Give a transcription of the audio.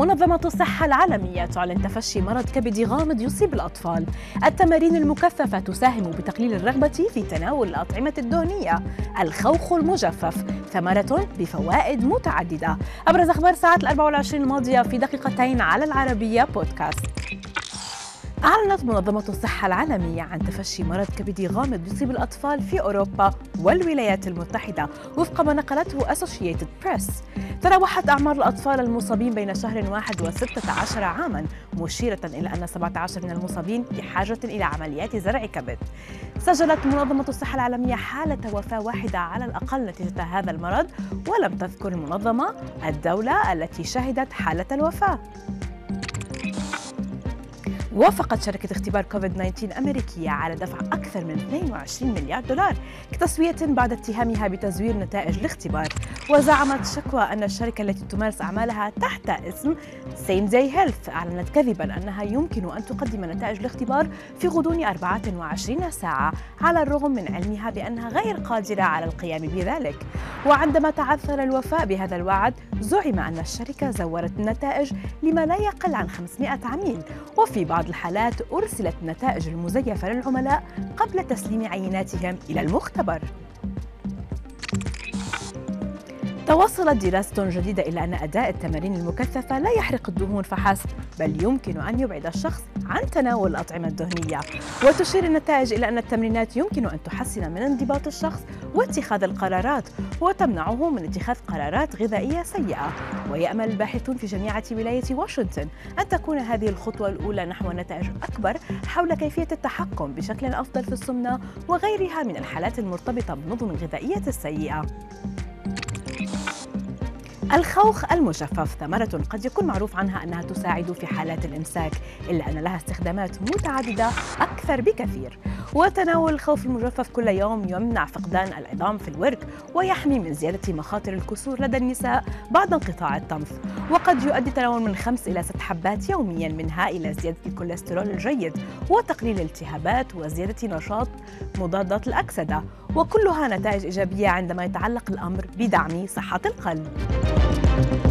منظمة الصحة العالمية تعلن تفشي مرض كبدي غامض يصيب الأطفال. التمارين المكثفة تساهم بتقليل الرغبة في تناول الأطعمة الدهنية. الخوخ المجفف ثمرة بفوائد متعددة. أبرز أخبار ساعة ال 24 الماضية في دقيقتين على العربية بودكاست أعلنت منظمة الصحة العالمية عن تفشي مرض كبدي غامض يصيب الأطفال في أوروبا والولايات المتحدة وفق ما نقلته أسوشيتد بريس تراوحت أعمار الأطفال المصابين بين شهر واحد وستة عشر عاما مشيرة إلى أن 17 من المصابين بحاجة إلى عمليات زرع كبد. سجلت منظمة الصحة العالمية حالة وفاة واحدة على الأقل نتيجة هذا المرض ولم تذكر المنظمة الدولة التي شهدت حالة الوفاة. وافقت شركة اختبار كوفيد 19 أمريكية على دفع أكثر من 22 مليار دولار كتسوية بعد اتهامها بتزوير نتائج الاختبار. وزعمت شكوى أن الشركة التي تمارس أعمالها تحت اسم Same Day Health أعلنت كذبا أنها يمكن أن تقدم نتائج الاختبار في غضون 24 ساعة على الرغم من علمها بأنها غير قادرة على القيام بذلك. وعندما تعثر الوفاء بهذا الوعد زعم أن الشركة زورت النتائج لما لا يقل عن 500 عميل. وفي بعض الحالات أرسلت النتائج المزيفة للعملاء قبل تسليم عيناتهم إلى المختبر. توصلت دراسة جديدة إلى أن أداء التمارين المكثفة لا يحرق الدهون فحسب بل يمكن أن يبعد الشخص عن تناول الأطعمة الدهنية. وتشير النتائج إلى أن التمرينات يمكن أن تحسن من انضباط الشخص واتخاذ القرارات وتمنعه من اتخاذ قرارات غذائية سيئة. ويأمل الباحثون في جامعة ولاية واشنطن أن تكون هذه الخطوة الأولى نحو نتائج أكبر حول كيفية التحكم بشكل أفضل في السمنة وغيرها من الحالات المرتبطة بالنظم الغذائية السيئة. الخوخ المجفف ثمرة قد يكون معروف عنها أنها تساعد في حالات الإمساك إلا أن لها استخدامات متعددة أكثر بكثير. وتناول الخوف المجفف كل يوم يمنع فقدان العظام في الورك ويحمي من زيادة مخاطر الكسور لدى النساء بعد انقطاع الطمث. وقد يؤدي تناول من خمس إلى ست حبات يوميا منها إلى زيادة الكوليسترول الجيد وتقليل الالتهابات وزيادة نشاط مضادات الأكسدة. وكلها نتائج إيجابية عندما يتعلق الأمر بدعم صحة القلب. Thank you.